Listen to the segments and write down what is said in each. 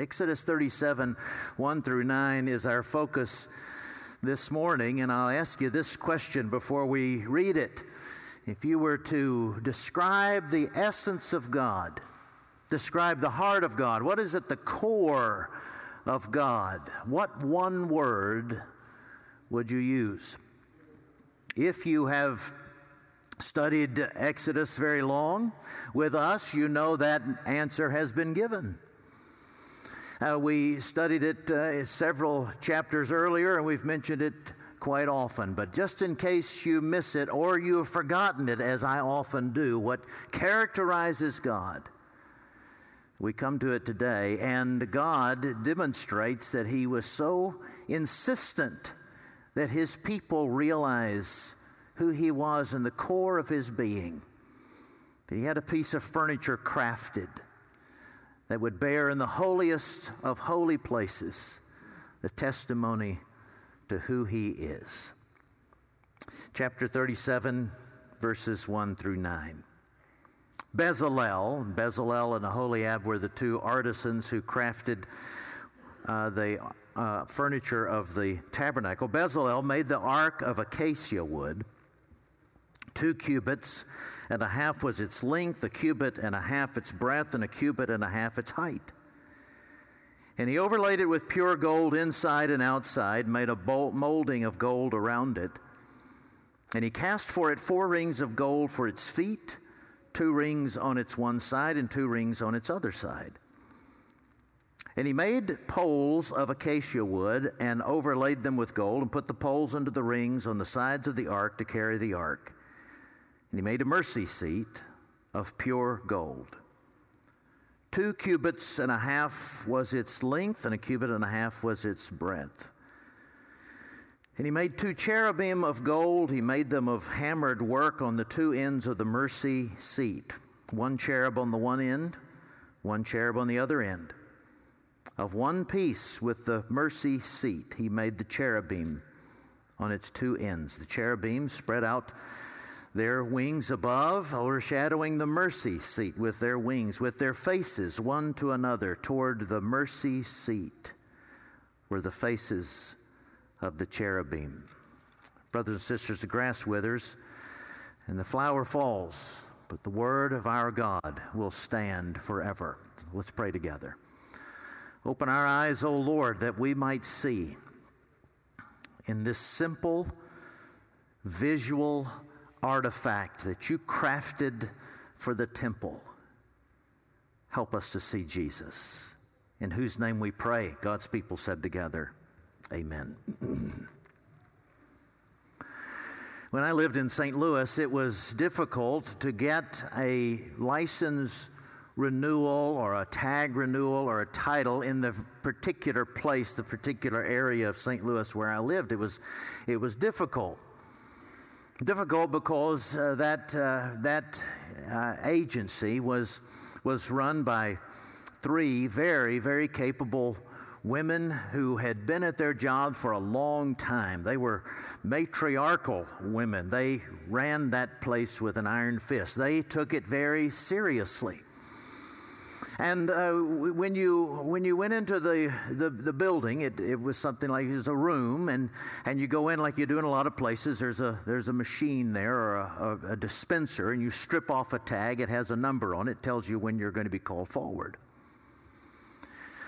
Exodus 37, 1 through 9 is our focus this morning, and I'll ask you this question before we read it. If you were to describe the essence of God, describe the heart of God, what is at the core of God? What one word would you use? If you have studied Exodus very long with us, you know that answer has been given. Uh, we studied it uh, several chapters earlier, and we've mentioned it quite often. But just in case you miss it or you have forgotten it, as I often do, what characterizes God, we come to it today, and God demonstrates that He was so insistent that His people realize who He was in the core of His being. That He had a piece of furniture crafted that would bear in the holiest of holy places the testimony to who he is. Chapter 37, verses 1 through 9. Bezalel, Bezalel and Aholiab were the two artisans who crafted uh, the uh, furniture of the tabernacle. Bezalel made the ark of acacia wood. Two cubits and a half was its length, a cubit and a half its breadth, and a cubit and a half its height. And he overlaid it with pure gold inside and outside, made a molding of gold around it. And he cast for it four rings of gold for its feet, two rings on its one side, and two rings on its other side. And he made poles of acacia wood and overlaid them with gold, and put the poles under the rings on the sides of the ark to carry the ark. And he made a mercy seat of pure gold. Two cubits and a half was its length, and a cubit and a half was its breadth. And he made two cherubim of gold. He made them of hammered work on the two ends of the mercy seat one cherub on the one end, one cherub on the other end. Of one piece with the mercy seat, he made the cherubim on its two ends. The cherubim spread out their wings above, overshadowing the mercy seat with their wings, with their faces one to another toward the mercy seat, were the faces of the cherubim. Brothers and sisters, the grass withers and the flower falls, but the word of our God will stand forever. Let's pray together. Open our eyes, O Lord, that we might see in this simple, visual, artifact that you crafted for the temple. Help us to see Jesus, in whose name we pray. God's people said together, Amen. when I lived in St. Louis, it was difficult to get a license renewal or a tag renewal or a title in the particular place, the particular area of St. Louis where I lived. It was, it was difficult. Difficult because uh, that, uh, that uh, agency was, was run by three very, very capable women who had been at their job for a long time. They were matriarchal women. They ran that place with an iron fist. They took it very seriously. And uh, when you when you went into the the, the building, it, it was something like it was a room, and, and you go in like you do in a lot of places. There's a there's a machine there or a, a, a dispenser, and you strip off a tag. It has a number on it, tells you when you're going to be called forward.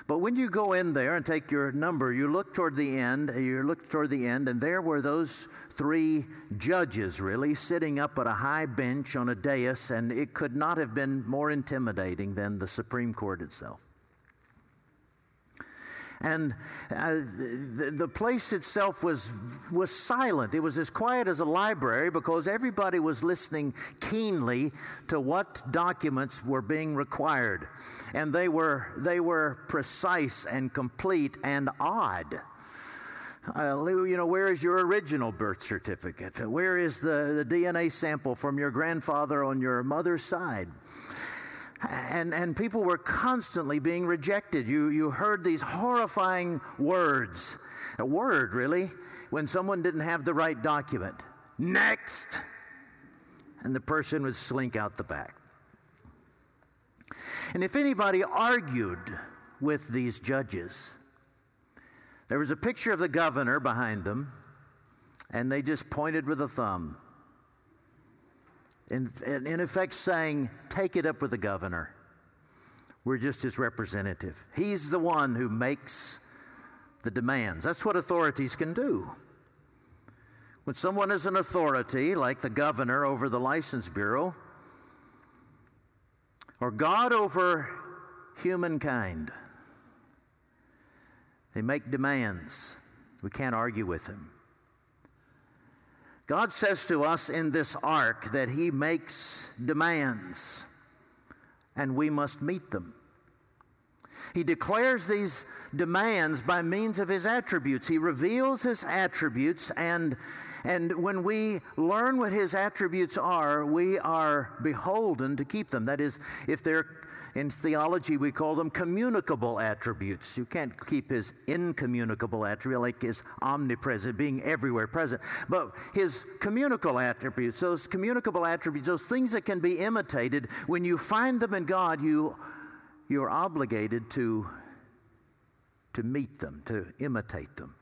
But when you go in there and take your number, you look toward the end, you look toward the end, and there were those three judges really sitting up at a high bench on a dais, and it could not have been more intimidating than the Supreme Court itself. And uh, the, the place itself was, was silent. It was as quiet as a library because everybody was listening keenly to what documents were being required. And they were, they were precise and complete and odd. Uh, you know, where is your original birth certificate? Where is the, the DNA sample from your grandfather on your mother's side? And, and people were constantly being rejected. You, you heard these horrifying words. A word, really, when someone didn't have the right document. Next! And the person would slink out the back. And if anybody argued with these judges. There was a picture of the governor behind them, and they just pointed with a thumb. In, in effect, saying, Take it up with the governor. We're just his representative. He's the one who makes the demands. That's what authorities can do. When someone is an authority, like the governor over the license bureau, or God over humankind, they make demands. We can't argue with them. God says to us in this ark that He makes demands, and we must meet them. He declares these demands by means of His attributes. He reveals His attributes, and, and when we learn what His attributes are, we are beholden to keep them. That is, if they're in theology, we call them communicable attributes. You can't keep his incommunicable attribute, like his omnipresent, being everywhere present. But his communicable attributes, those communicable attributes, those things that can be imitated, when you find them in God, you, you're obligated to, to meet them, to imitate them.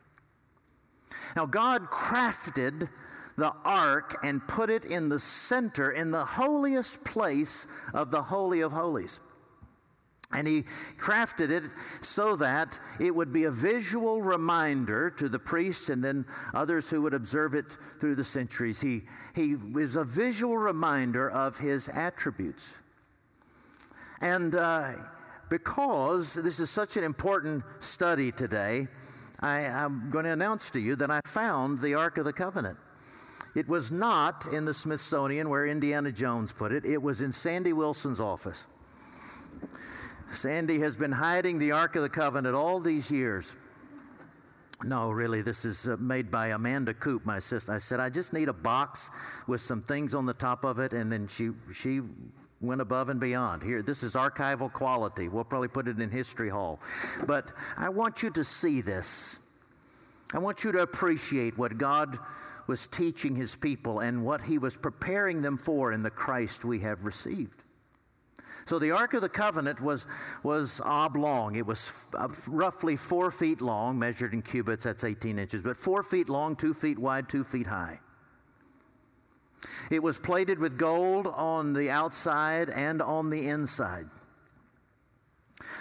Now, God crafted the ark and put it in the center, in the holiest place of the Holy of Holies. And he crafted it so that it would be a visual reminder to the priests and then others who would observe it through the centuries. He, he was a visual reminder of his attributes. And uh, because this is such an important study today, I, I'm going to announce to you that I found the Ark of the Covenant. It was not in the Smithsonian where Indiana Jones put it, it was in Sandy Wilson's office. Sandy has been hiding the Ark of the Covenant all these years. No, really, this is uh, made by Amanda Coop, my sister. I said, I just need a box with some things on the top of it, and then she, she went above and beyond. Here, this is archival quality. We'll probably put it in History Hall. But I want you to see this. I want you to appreciate what God was teaching His people and what He was preparing them for in the Christ we have received. So the Ark of the Covenant was, was oblong. It was uh, roughly four feet long, measured in cubits, that's 18 inches, but four feet long, two feet wide, two feet high. It was plated with gold on the outside and on the inside.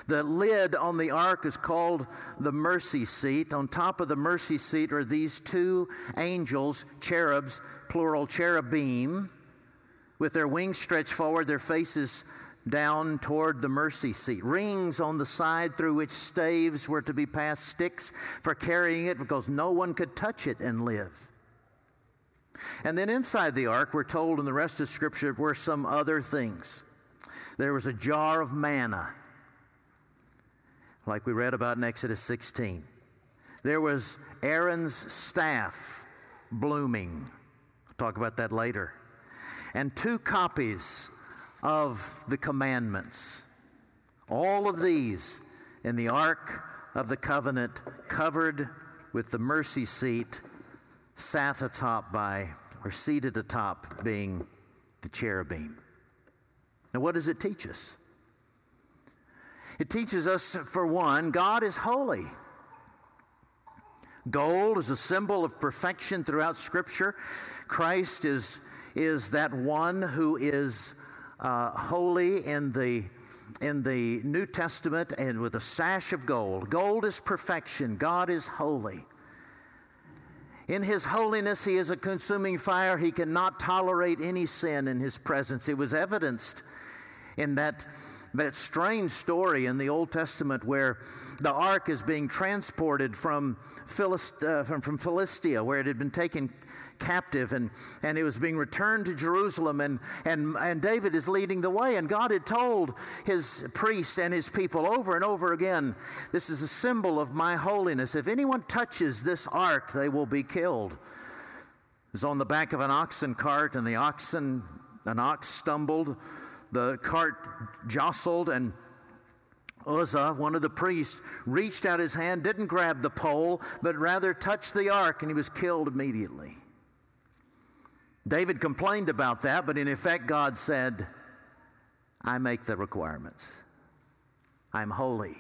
The lid on the ark is called the mercy seat. On top of the mercy seat are these two angels, cherubs, plural cherubim, with their wings stretched forward, their faces down toward the mercy seat. Rings on the side through which staves were to be passed, sticks for carrying it because no one could touch it and live. And then inside the ark, we're told in the rest of Scripture, were some other things. There was a jar of manna, like we read about in Exodus 16. There was Aaron's staff blooming. I'll talk about that later. And two copies of the commandments. All of these in the Ark of the Covenant, covered with the mercy seat, sat atop by, or seated atop, being the cherubim. Now, what does it teach us? It teaches us, for one, God is holy. Gold is a symbol of perfection throughout Scripture. Christ is, is that one who is uh, holy in the in the New Testament and with a sash of gold. Gold is perfection. God is holy. In his holiness, he is a consuming fire. He cannot tolerate any sin in his presence. It was evidenced in that, that strange story in the Old Testament where the ark is being transported from, Philist, uh, from, from Philistia, where it had been taken captive and, and it was being returned to Jerusalem and, and, and David is leading the way and God had told his priests and his people over and over again, this is a symbol of my holiness. If anyone touches this ark, they will be killed. It was on the back of an oxen cart and the oxen, an ox stumbled, the cart jostled and Uzzah, one of the priests, reached out his hand, didn't grab the pole, but rather touched the ark, and he was killed immediately. David complained about that, but in effect, God said, I make the requirements. I'm holy.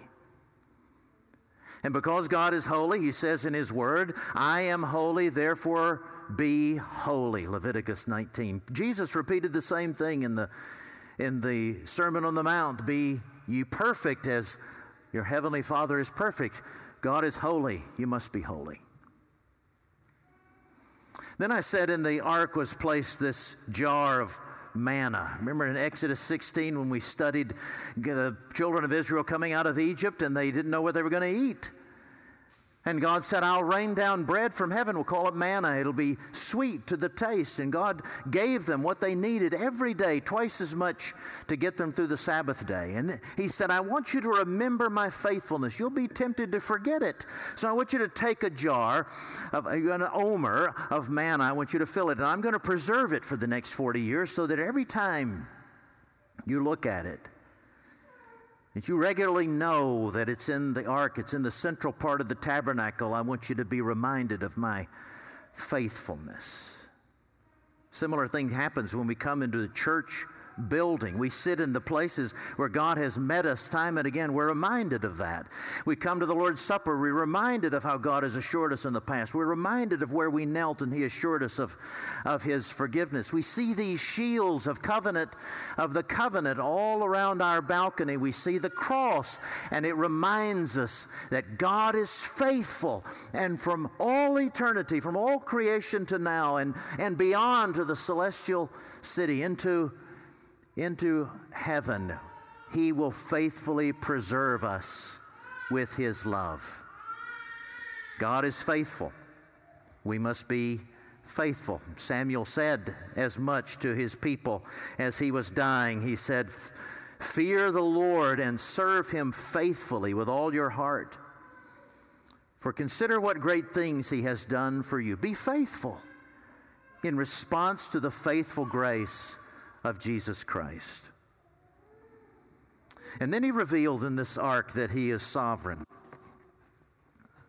And because God is holy, he says in his word, I am holy, therefore be holy. Leviticus 19. Jesus repeated the same thing in the, in the Sermon on the Mount Be you perfect as your heavenly Father is perfect. God is holy, you must be holy. Then I said in the ark was placed this jar of manna. Remember in Exodus 16 when we studied the children of Israel coming out of Egypt and they didn't know what they were going to eat? And God said, I'll rain down bread from heaven. We'll call it manna. It'll be sweet to the taste. And God gave them what they needed every day, twice as much to get them through the Sabbath day. And He said, I want you to remember my faithfulness. You'll be tempted to forget it. So I want you to take a jar, of an omer of manna. I want you to fill it. And I'm going to preserve it for the next 40 years so that every time you look at it, that you regularly know that it's in the ark, it's in the central part of the tabernacle, I want you to be reminded of my faithfulness. Similar thing happens when we come into the church building. We sit in the places where God has met us time and again. We're reminded of that. We come to the Lord's Supper. We're reminded of how God has assured us in the past. We're reminded of where we knelt and He assured us of, of His forgiveness. We see these shields of covenant, of the covenant all around our balcony. We see the cross, and it reminds us that God is faithful. And from all eternity, from all creation to now, and, and beyond to the celestial city, into into heaven, He will faithfully preserve us with His love. God is faithful. We must be faithful. Samuel said as much to his people as he was dying. He said, Fear the Lord and serve Him faithfully with all your heart. For consider what great things He has done for you. Be faithful in response to the faithful grace of Jesus Christ. And then he revealed in this ark that he is sovereign.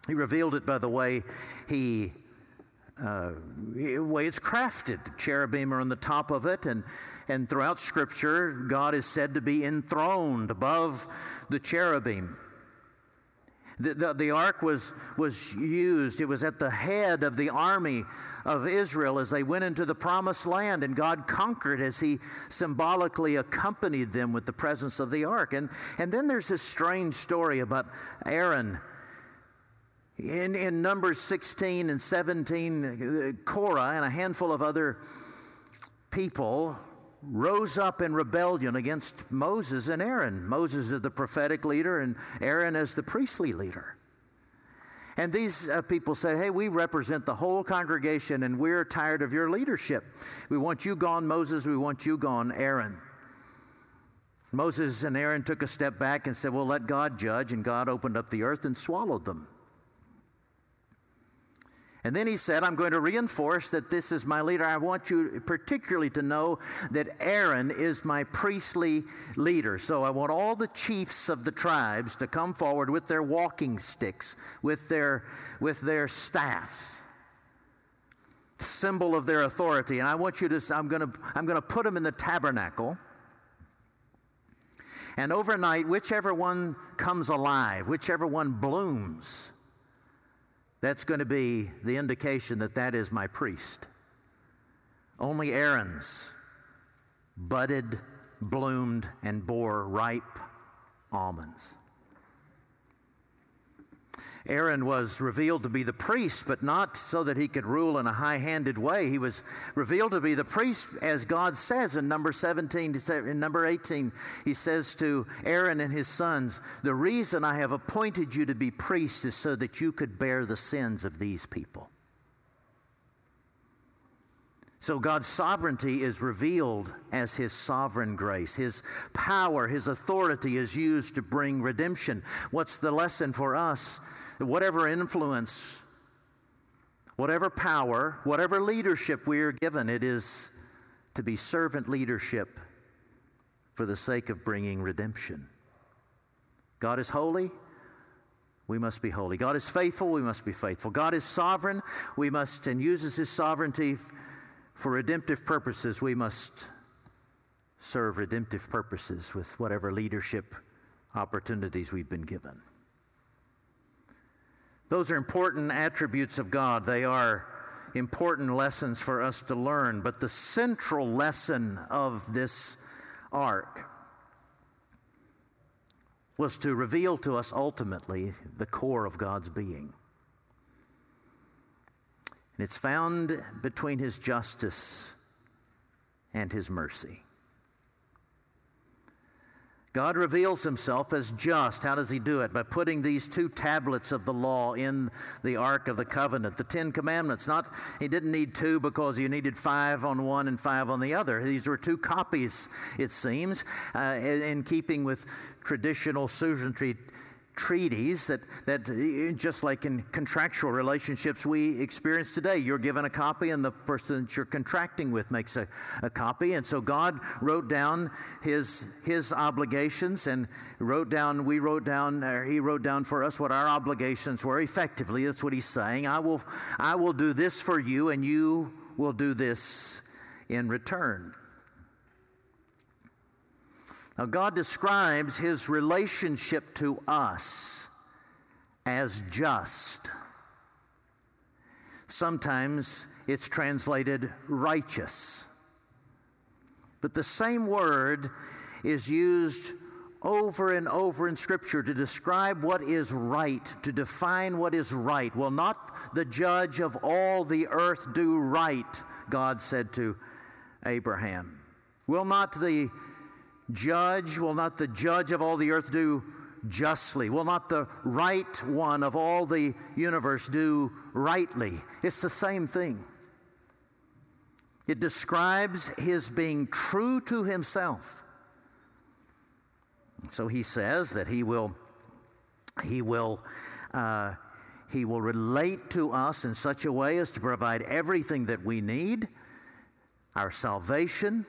He revealed it by the way he uh, way it's crafted. The Cherubim are on the top of it, and, and throughout Scripture, God is said to be enthroned above the cherubim. The, the, the, ark was, was used, it was at the head of the army of Israel as they went into the promised land, and God conquered as He symbolically accompanied them with the presence of the ark. And, and then there's this strange story about Aaron. In, in Numbers 16 and 17, uh, Korah and a handful of other people rose up in rebellion against Moses and Aaron. Moses is the prophetic leader, and Aaron is the priestly leader. And these uh, people said, Hey, we represent the whole congregation, and we're tired of your leadership. We want you gone, Moses. We want you gone, Aaron. Moses and Aaron took a step back and said, Well, let God judge. And God opened up the earth and swallowed them. And then he said, I'm going to reinforce that this is my leader. I want you particularly to know that Aaron is my priestly leader. So I want all the chiefs of the tribes to come forward with their walking sticks, with their, with their staffs, symbol of their authority. And I want you to, I'm going to, I'm going to put them in the tabernacle. And overnight, whichever one comes alive, whichever one blooms, that's going to be the indication that that is my priest. Only Aaron's budded, bloomed, and bore ripe almonds. Aaron was revealed to be the priest, but not so that he could rule in a high handed way. He was revealed to be the priest, as God says in number 17, in number 18. He says to Aaron and his sons, The reason I have appointed you to be priests is so that you could bear the sins of these people. So God's sovereignty is revealed as His sovereign grace. His power, His authority is used to bring redemption. What's the lesson for us? Whatever influence, whatever power, whatever leadership we are given, it is to be servant leadership for the sake of bringing redemption. God is holy. We must be holy. God is faithful. We must be faithful. God is sovereign. We must and uses His sovereignty for redemptive purposes, we must serve redemptive purposes with whatever leadership opportunities we've been given. Those are important attributes of God. They are important lessons for us to learn. But the central lesson of this ark was to reveal to us ultimately the core of God's being. And it's found between His justice and His mercy. God reveals himself as just. How does he do it? By putting these two tablets of the law in the Ark of the Covenant, the Ten Commandments. Not, he didn't need two because you needed five on one and five on the other. These were two copies, it seems, uh, in, in keeping with traditional suzerainty treaties that, that uh, just like in contractual relationships we experience today you're given a copy and the person that you're contracting with makes a, a copy. And so god wrote down his his obligations and wrote down we wrote down or he wrote down for us what our obligations were. Effectively that's what he's saying. I will i will do this for you and you will do this in return now, God describes his relationship to us as just. Sometimes it's translated righteous. But the same word is used over and over in Scripture to describe what is right, to define what is right. Will not the judge of all the earth do right? God said to Abraham. Will not the judge, will not the judge of all the earth do justly? Will not the right one of all the universe do rightly? It's the same thing. It describes his being true to himself. So he says that he will, he will, uh, he will relate to us in such a way as to provide everything that we need, our salvation,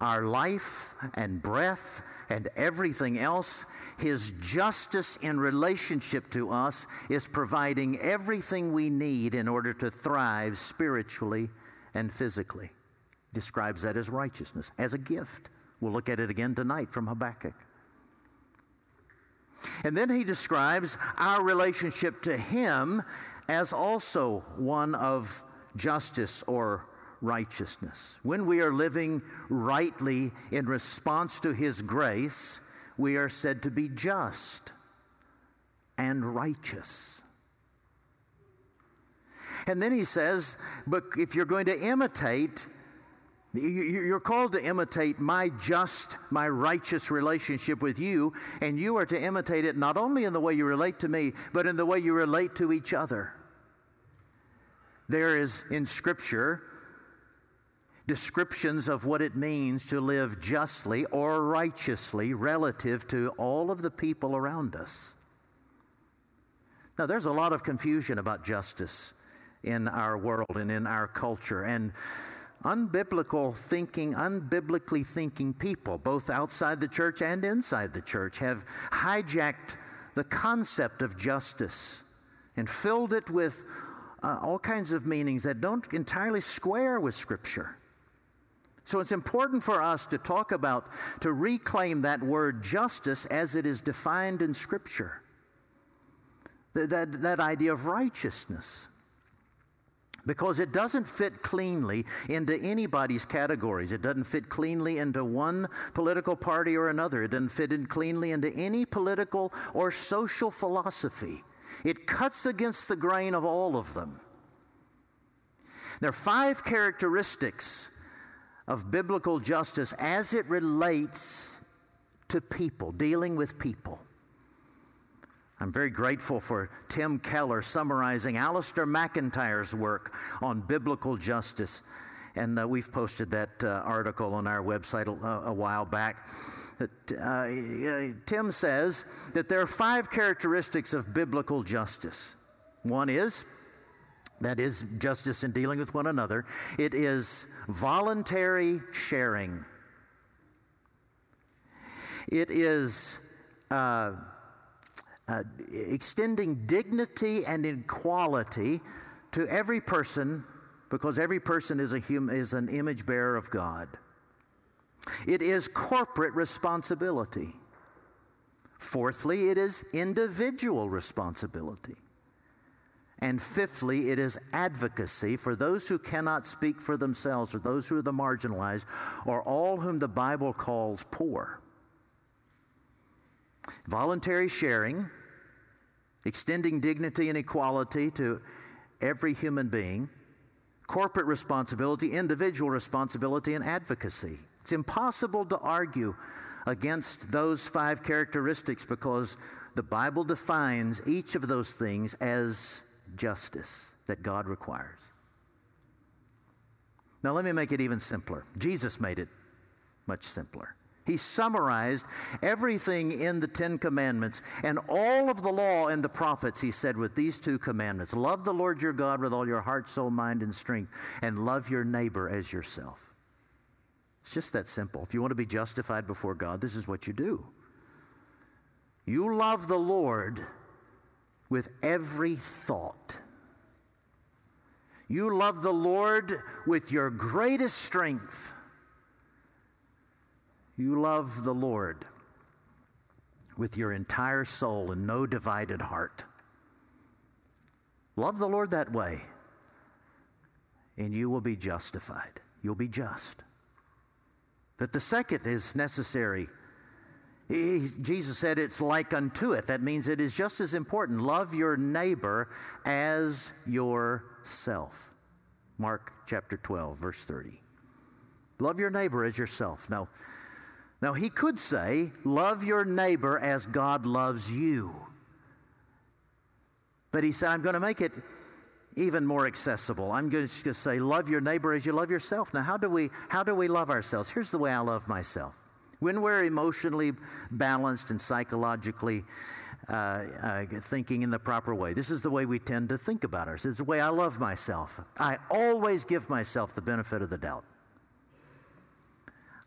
our life and breath and everything else. His justice in relationship to us is providing everything we need in order to thrive spiritually and physically. Describes that as righteousness, as a gift. We'll look at it again tonight from Habakkuk. And then he describes our relationship to him as also one of justice or righteousness. When we are living rightly in response to His grace, we are said to be just and righteous. And then he says, but if you're going to imitate, you're called to imitate my just, my righteous relationship with you, and you are to imitate it not only in the way you relate to me, but in the way you relate to each other. There is in Scripture descriptions of what it means to live justly or righteously relative to all of the people around us. Now, there's a lot of confusion about justice in our world and in our culture, and unbiblical thinking, unbiblically thinking people, both outside the church and inside the church, have hijacked the concept of justice and filled it with uh, all kinds of meanings that don't entirely square with Scripture. So it's important for us to talk about, to reclaim that word justice as it is defined in Scripture. That, that, that idea of righteousness. Because it doesn't fit cleanly into anybody's categories. It doesn't fit cleanly into one political party or another. It doesn't fit in cleanly into any political or social philosophy. It cuts against the grain of all of them. There are five characteristics of biblical justice as it relates to people, dealing with people. I'm very grateful for Tim Keller summarizing Alasdair MacIntyre's work on biblical justice. And uh, we've posted that uh, article on our website a, a while back. Uh, Tim says that there are five characteristics of biblical justice. One is that is justice in dealing with one another. It is voluntary sharing. It is uh, uh, extending dignity and equality to every person because every person is, a hum- is an image bearer of God. It is corporate responsibility. Fourthly, it is individual responsibility. And fifthly, it is advocacy for those who cannot speak for themselves, or those who are the marginalized, or all whom the Bible calls poor. Voluntary sharing, extending dignity and equality to every human being, corporate responsibility, individual responsibility, and advocacy. It's impossible to argue against those five characteristics because the Bible defines each of those things as justice that God requires. Now, let me make it even simpler. Jesus made it much simpler. He summarized everything in the Ten Commandments and all of the law and the prophets, he said, with these two commandments Love the Lord your God with all your heart, soul, mind, and strength, and love your neighbor as yourself. It's just that simple. If you want to be justified before God, this is what you do. You love the Lord with every thought. You love the Lord with your greatest strength. You love the Lord with your entire soul and no divided heart. Love the Lord that way, and you will be justified. You'll be just. But the second is necessary. He, Jesus said it's like unto it. That means it is just as important. Love your neighbor as yourself. Mark chapter 12, verse 30. Love your neighbor as yourself. Now, now, he could say, Love your neighbor as God loves you. But he said, I'm going to make it even more accessible. I'm going to say, Love your neighbor as you love yourself. Now, how do we, how do we love ourselves? Here's the way I love myself. When we're emotionally balanced and psychologically uh, uh, thinking in the proper way, this is the way we tend to think about ourselves. It's the way I love myself. I always give myself the benefit of the doubt.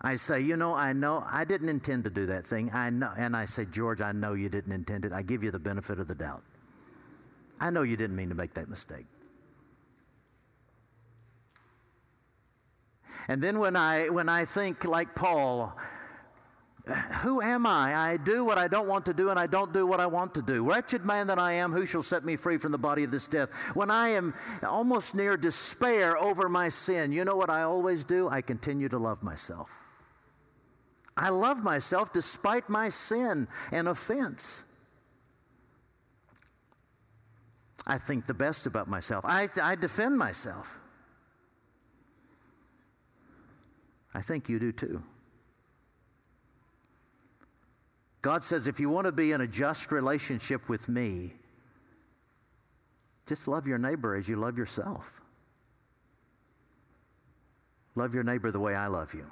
I say, you know, I know I didn't intend to do that thing. I know, and I say, George, I know you didn't intend it. I give you the benefit of the doubt. I know you didn't mean to make that mistake. And then when I when I think like Paul, who am I? I do what I don't want to do, and I don't do what I want to do. Wretched man that I am, who shall set me free from the body of this death? When I am almost near despair over my sin, you know what I always do? I continue to love myself. I love myself despite my sin and offense. I think the best about myself. I, I defend myself. I think you do too. God says if you want to be in a just relationship with me, just love your neighbor as you love yourself. Love your neighbor the way I love you.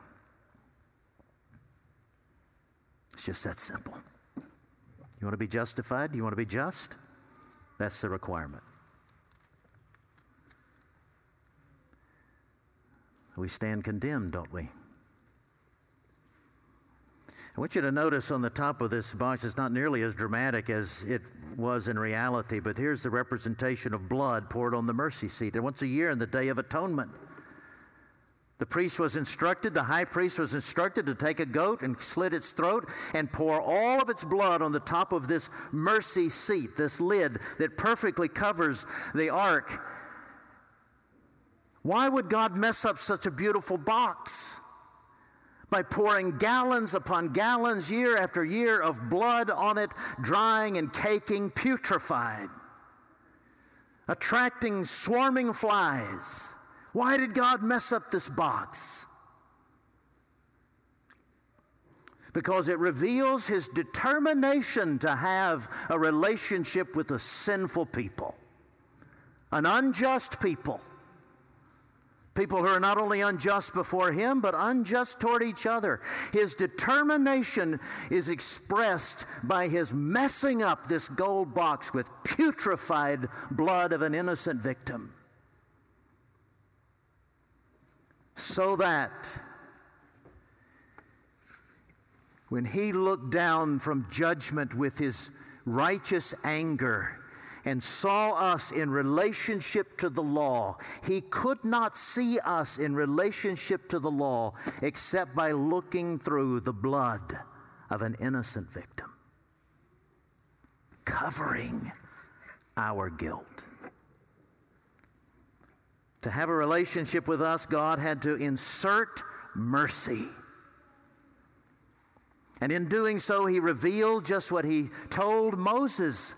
It's just that simple. You want to be justified? You want to be just? That's the requirement. We stand condemned, don't we? I want you to notice on the top of this box, it's not nearly as dramatic as it was in reality, but here's the representation of blood poured on the mercy seat. And once a year in the Day of Atonement, the priest was instructed, the high priest was instructed to take a goat and slit its throat and pour all of its blood on the top of this mercy seat, this lid that perfectly covers the ark. Why would God mess up such a beautiful box? By pouring gallons upon gallons, year after year, of blood on it, drying and caking, putrefied, attracting swarming flies. Why did God mess up this box? Because it reveals his determination to have a relationship with a sinful people, an unjust people. People who are not only unjust before him, but unjust toward each other. His determination is expressed by his messing up this gold box with putrefied blood of an innocent victim. so that when he looked down from judgment with his righteous anger and saw us in relationship to the law, he could not see us in relationship to the law except by looking through the blood of an innocent victim, covering our guilt. To have a relationship with us, God had to insert mercy. And in doing so, he revealed just what he told Moses.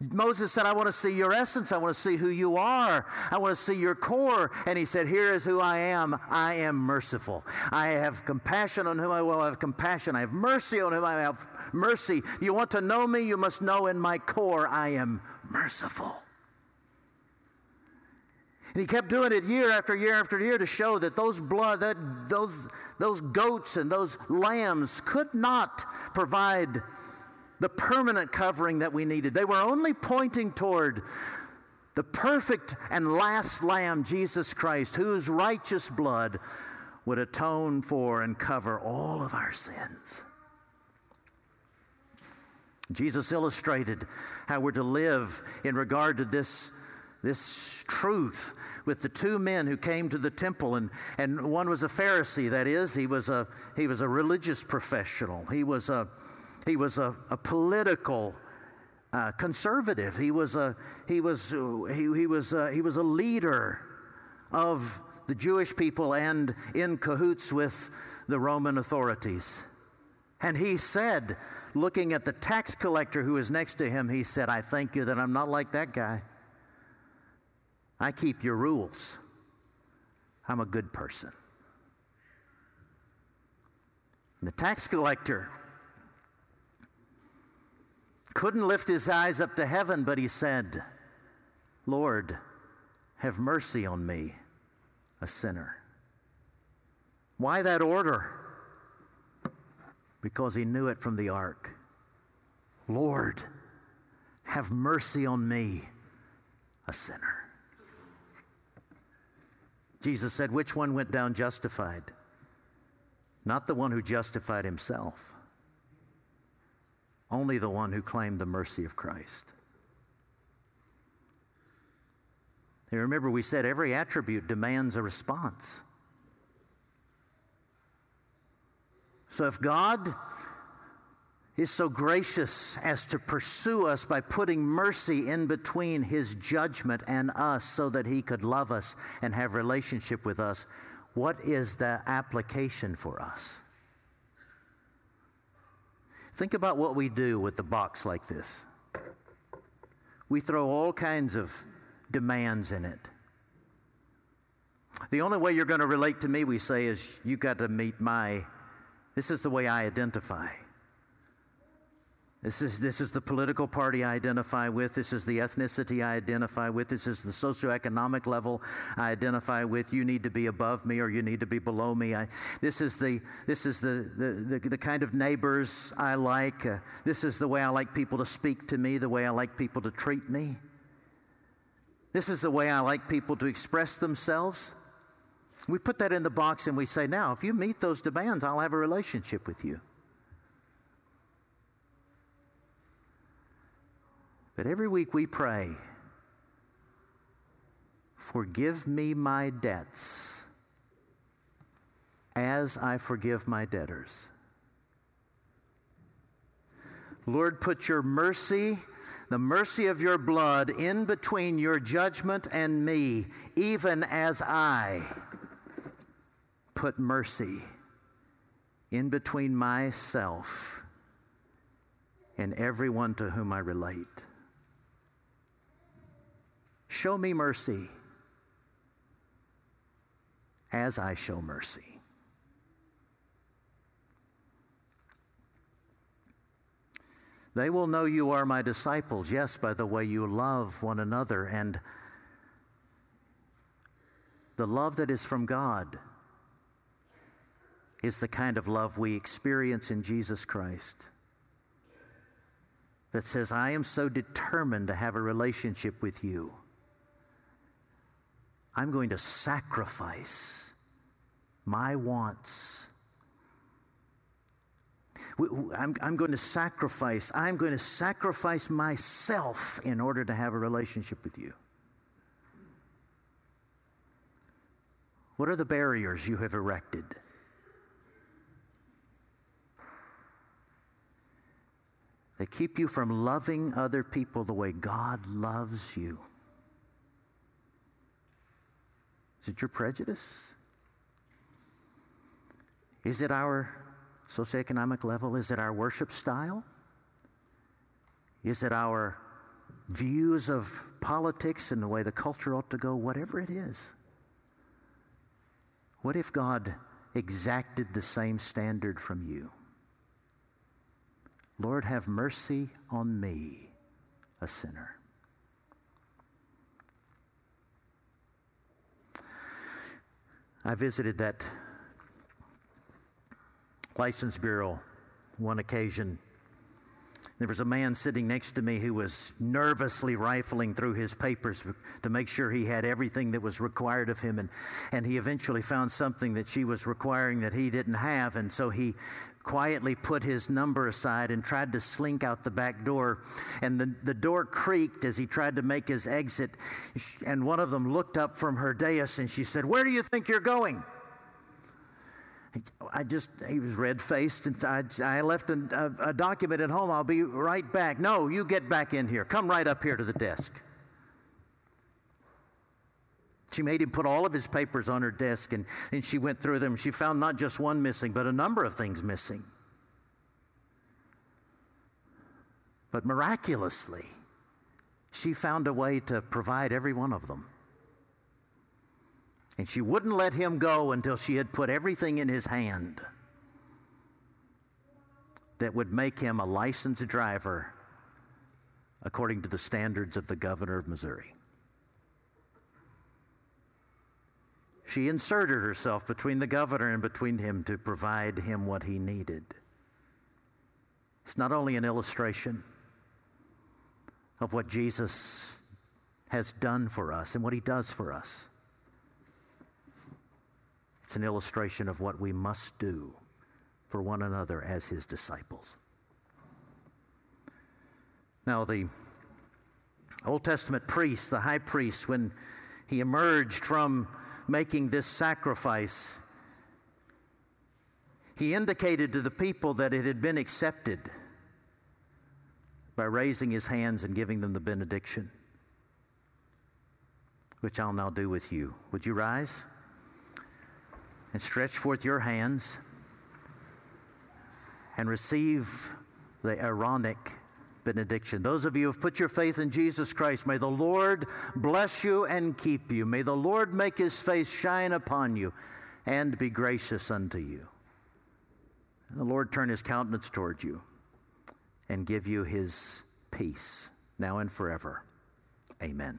Moses said, I want to see your essence. I want to see who you are. I want to see your core. And he said, Here is who I am. I am merciful. I have compassion on whom I will have compassion. I have mercy on whom I have mercy. You want to know me? You must know in my core I am merciful. And he kept doing it year after year after year to show that those blood, that those, those goats and those lambs could not provide the permanent covering that we needed. They were only pointing toward the perfect and last lamb, Jesus Christ, whose righteous blood would atone for and cover all of our sins. Jesus illustrated how we're to live in regard to this this truth with the two men who came to the temple and, and one was a pharisee that is he was a he was a religious professional he was a he was a, a political uh, conservative he was a he was he, he was a, he was a leader of the jewish people and in cahoots with the roman authorities and he said looking at the tax collector who was next to him he said i thank you that i'm not like that guy I keep your rules. I'm a good person. And the tax collector couldn't lift his eyes up to heaven, but he said, Lord, have mercy on me, a sinner. Why that order? Because he knew it from the ark. Lord, have mercy on me, a sinner. Jesus said, Which one went down justified? Not the one who justified himself, only the one who claimed the mercy of Christ. And remember, we said every attribute demands a response. So if God is so gracious as to pursue us by putting mercy in between his judgment and us so that he could love us and have relationship with us what is the application for us think about what we do with the box like this. We throw all kinds of demands in it. The only way you're going to relate to me we say is you've got to meet my this is the way i identify this is, this is the political party I identify with. This is the ethnicity I identify with. This is the socioeconomic level I identify with. You need to be above me or you need to be below me. I, this is, the, this is the, the, the, the kind of neighbors I like. Uh, this is the way I like people to speak to me, the way I like people to treat me. This is the way I like people to express themselves. We put that in the box and we say, now, if you meet those demands, I'll have a relationship with you. But every week we pray, Forgive me my debts as I forgive my debtors. Lord, put your mercy, the mercy of your blood, in between your judgment and me, even as I put mercy in between myself and everyone to whom I relate. Show me mercy as I show mercy. They will know you are my disciples, yes, by the way you love one another and the love that is from God is the kind of love we experience in Jesus Christ that says, I am so determined to have a relationship with you I'm going to sacrifice my wants. I'm, I'm, going to sacrifice. I'm going to sacrifice myself in order to have a relationship with you. What are the barriers you have erected? They keep you from loving other people the way God loves you. Is it your prejudice? Is it our socioeconomic level? Is it our worship style? Is it our views of politics and the way the culture ought to go? Whatever it is. What if God exacted the same standard from you? Lord, have mercy on me, a sinner. I visited that license bureau one occasion there was a man sitting next to me who was nervously rifling through his papers to make sure he had everything that was required of him. And, and he eventually found something that she was requiring that he didn't have. And so he quietly put his number aside and tried to slink out the back door. And the, the door creaked as he tried to make his exit. And one of them looked up from her dais and she said, Where do you think you're going? I just, he was red faced, and I, I left a, a, a document at home. I'll be right back. No, you get back in here. Come right up here to the desk. She made him put all of his papers on her desk, and, and she went through them. She found not just one missing, but a number of things missing. But miraculously, she found a way to provide every one of them. And she wouldn't let him go until she had put everything in his hand that would make him a licensed driver according to the standards of the governor of Missouri. She inserted herself between the governor and between him to provide him what he needed. It's not only an illustration of what Jesus has done for us and what he does for us, it's an illustration of what we must do for one another as his disciples. Now, the Old Testament priest, the high priest, when he emerged from making this sacrifice, he indicated to the people that it had been accepted by raising his hands and giving them the benediction, which I'll now do with you. Would you rise? and stretch forth your hands and receive the Aaronic benediction. Those of you who have put your faith in Jesus Christ, may the Lord bless you and keep you. May the Lord make his face shine upon you and be gracious unto you. The Lord turn his countenance toward you and give you his peace now and forever. Amen.